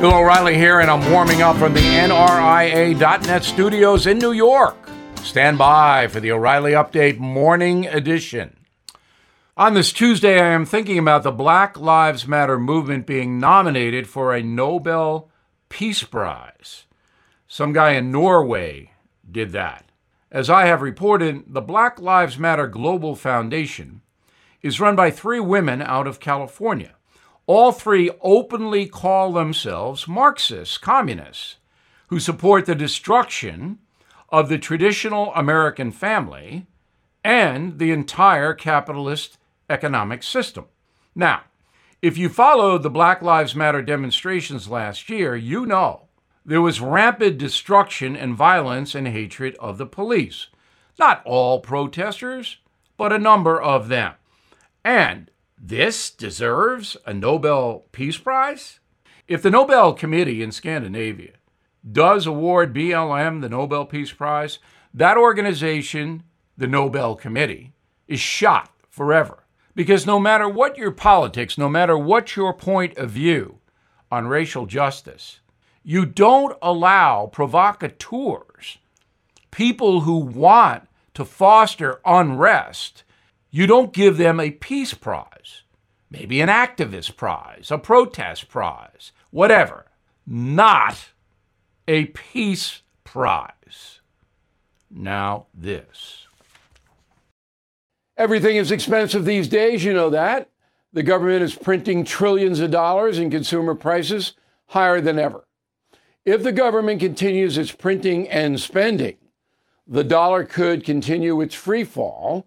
Bill O'Reilly here, and I'm warming up from the NRIA.net studios in New York. Stand by for the O'Reilly Update Morning Edition. On this Tuesday, I am thinking about the Black Lives Matter movement being nominated for a Nobel Peace Prize. Some guy in Norway did that. As I have reported, the Black Lives Matter Global Foundation is run by three women out of California. All three openly call themselves Marxists, communists, who support the destruction of the traditional American family and the entire capitalist economic system. Now, if you followed the Black Lives Matter demonstrations last year, you know there was rampant destruction and violence and hatred of the police. Not all protesters, but a number of them. And this deserves a Nobel Peace Prize? If the Nobel Committee in Scandinavia does award BLM the Nobel Peace Prize, that organization, the Nobel Committee, is shot forever. Because no matter what your politics, no matter what your point of view on racial justice, you don't allow provocateurs, people who want to foster unrest, you don't give them a peace prize, maybe an activist prize, a protest prize, whatever. Not a peace prize. Now, this. Everything is expensive these days, you know that. The government is printing trillions of dollars and consumer prices higher than ever. If the government continues its printing and spending, the dollar could continue its free fall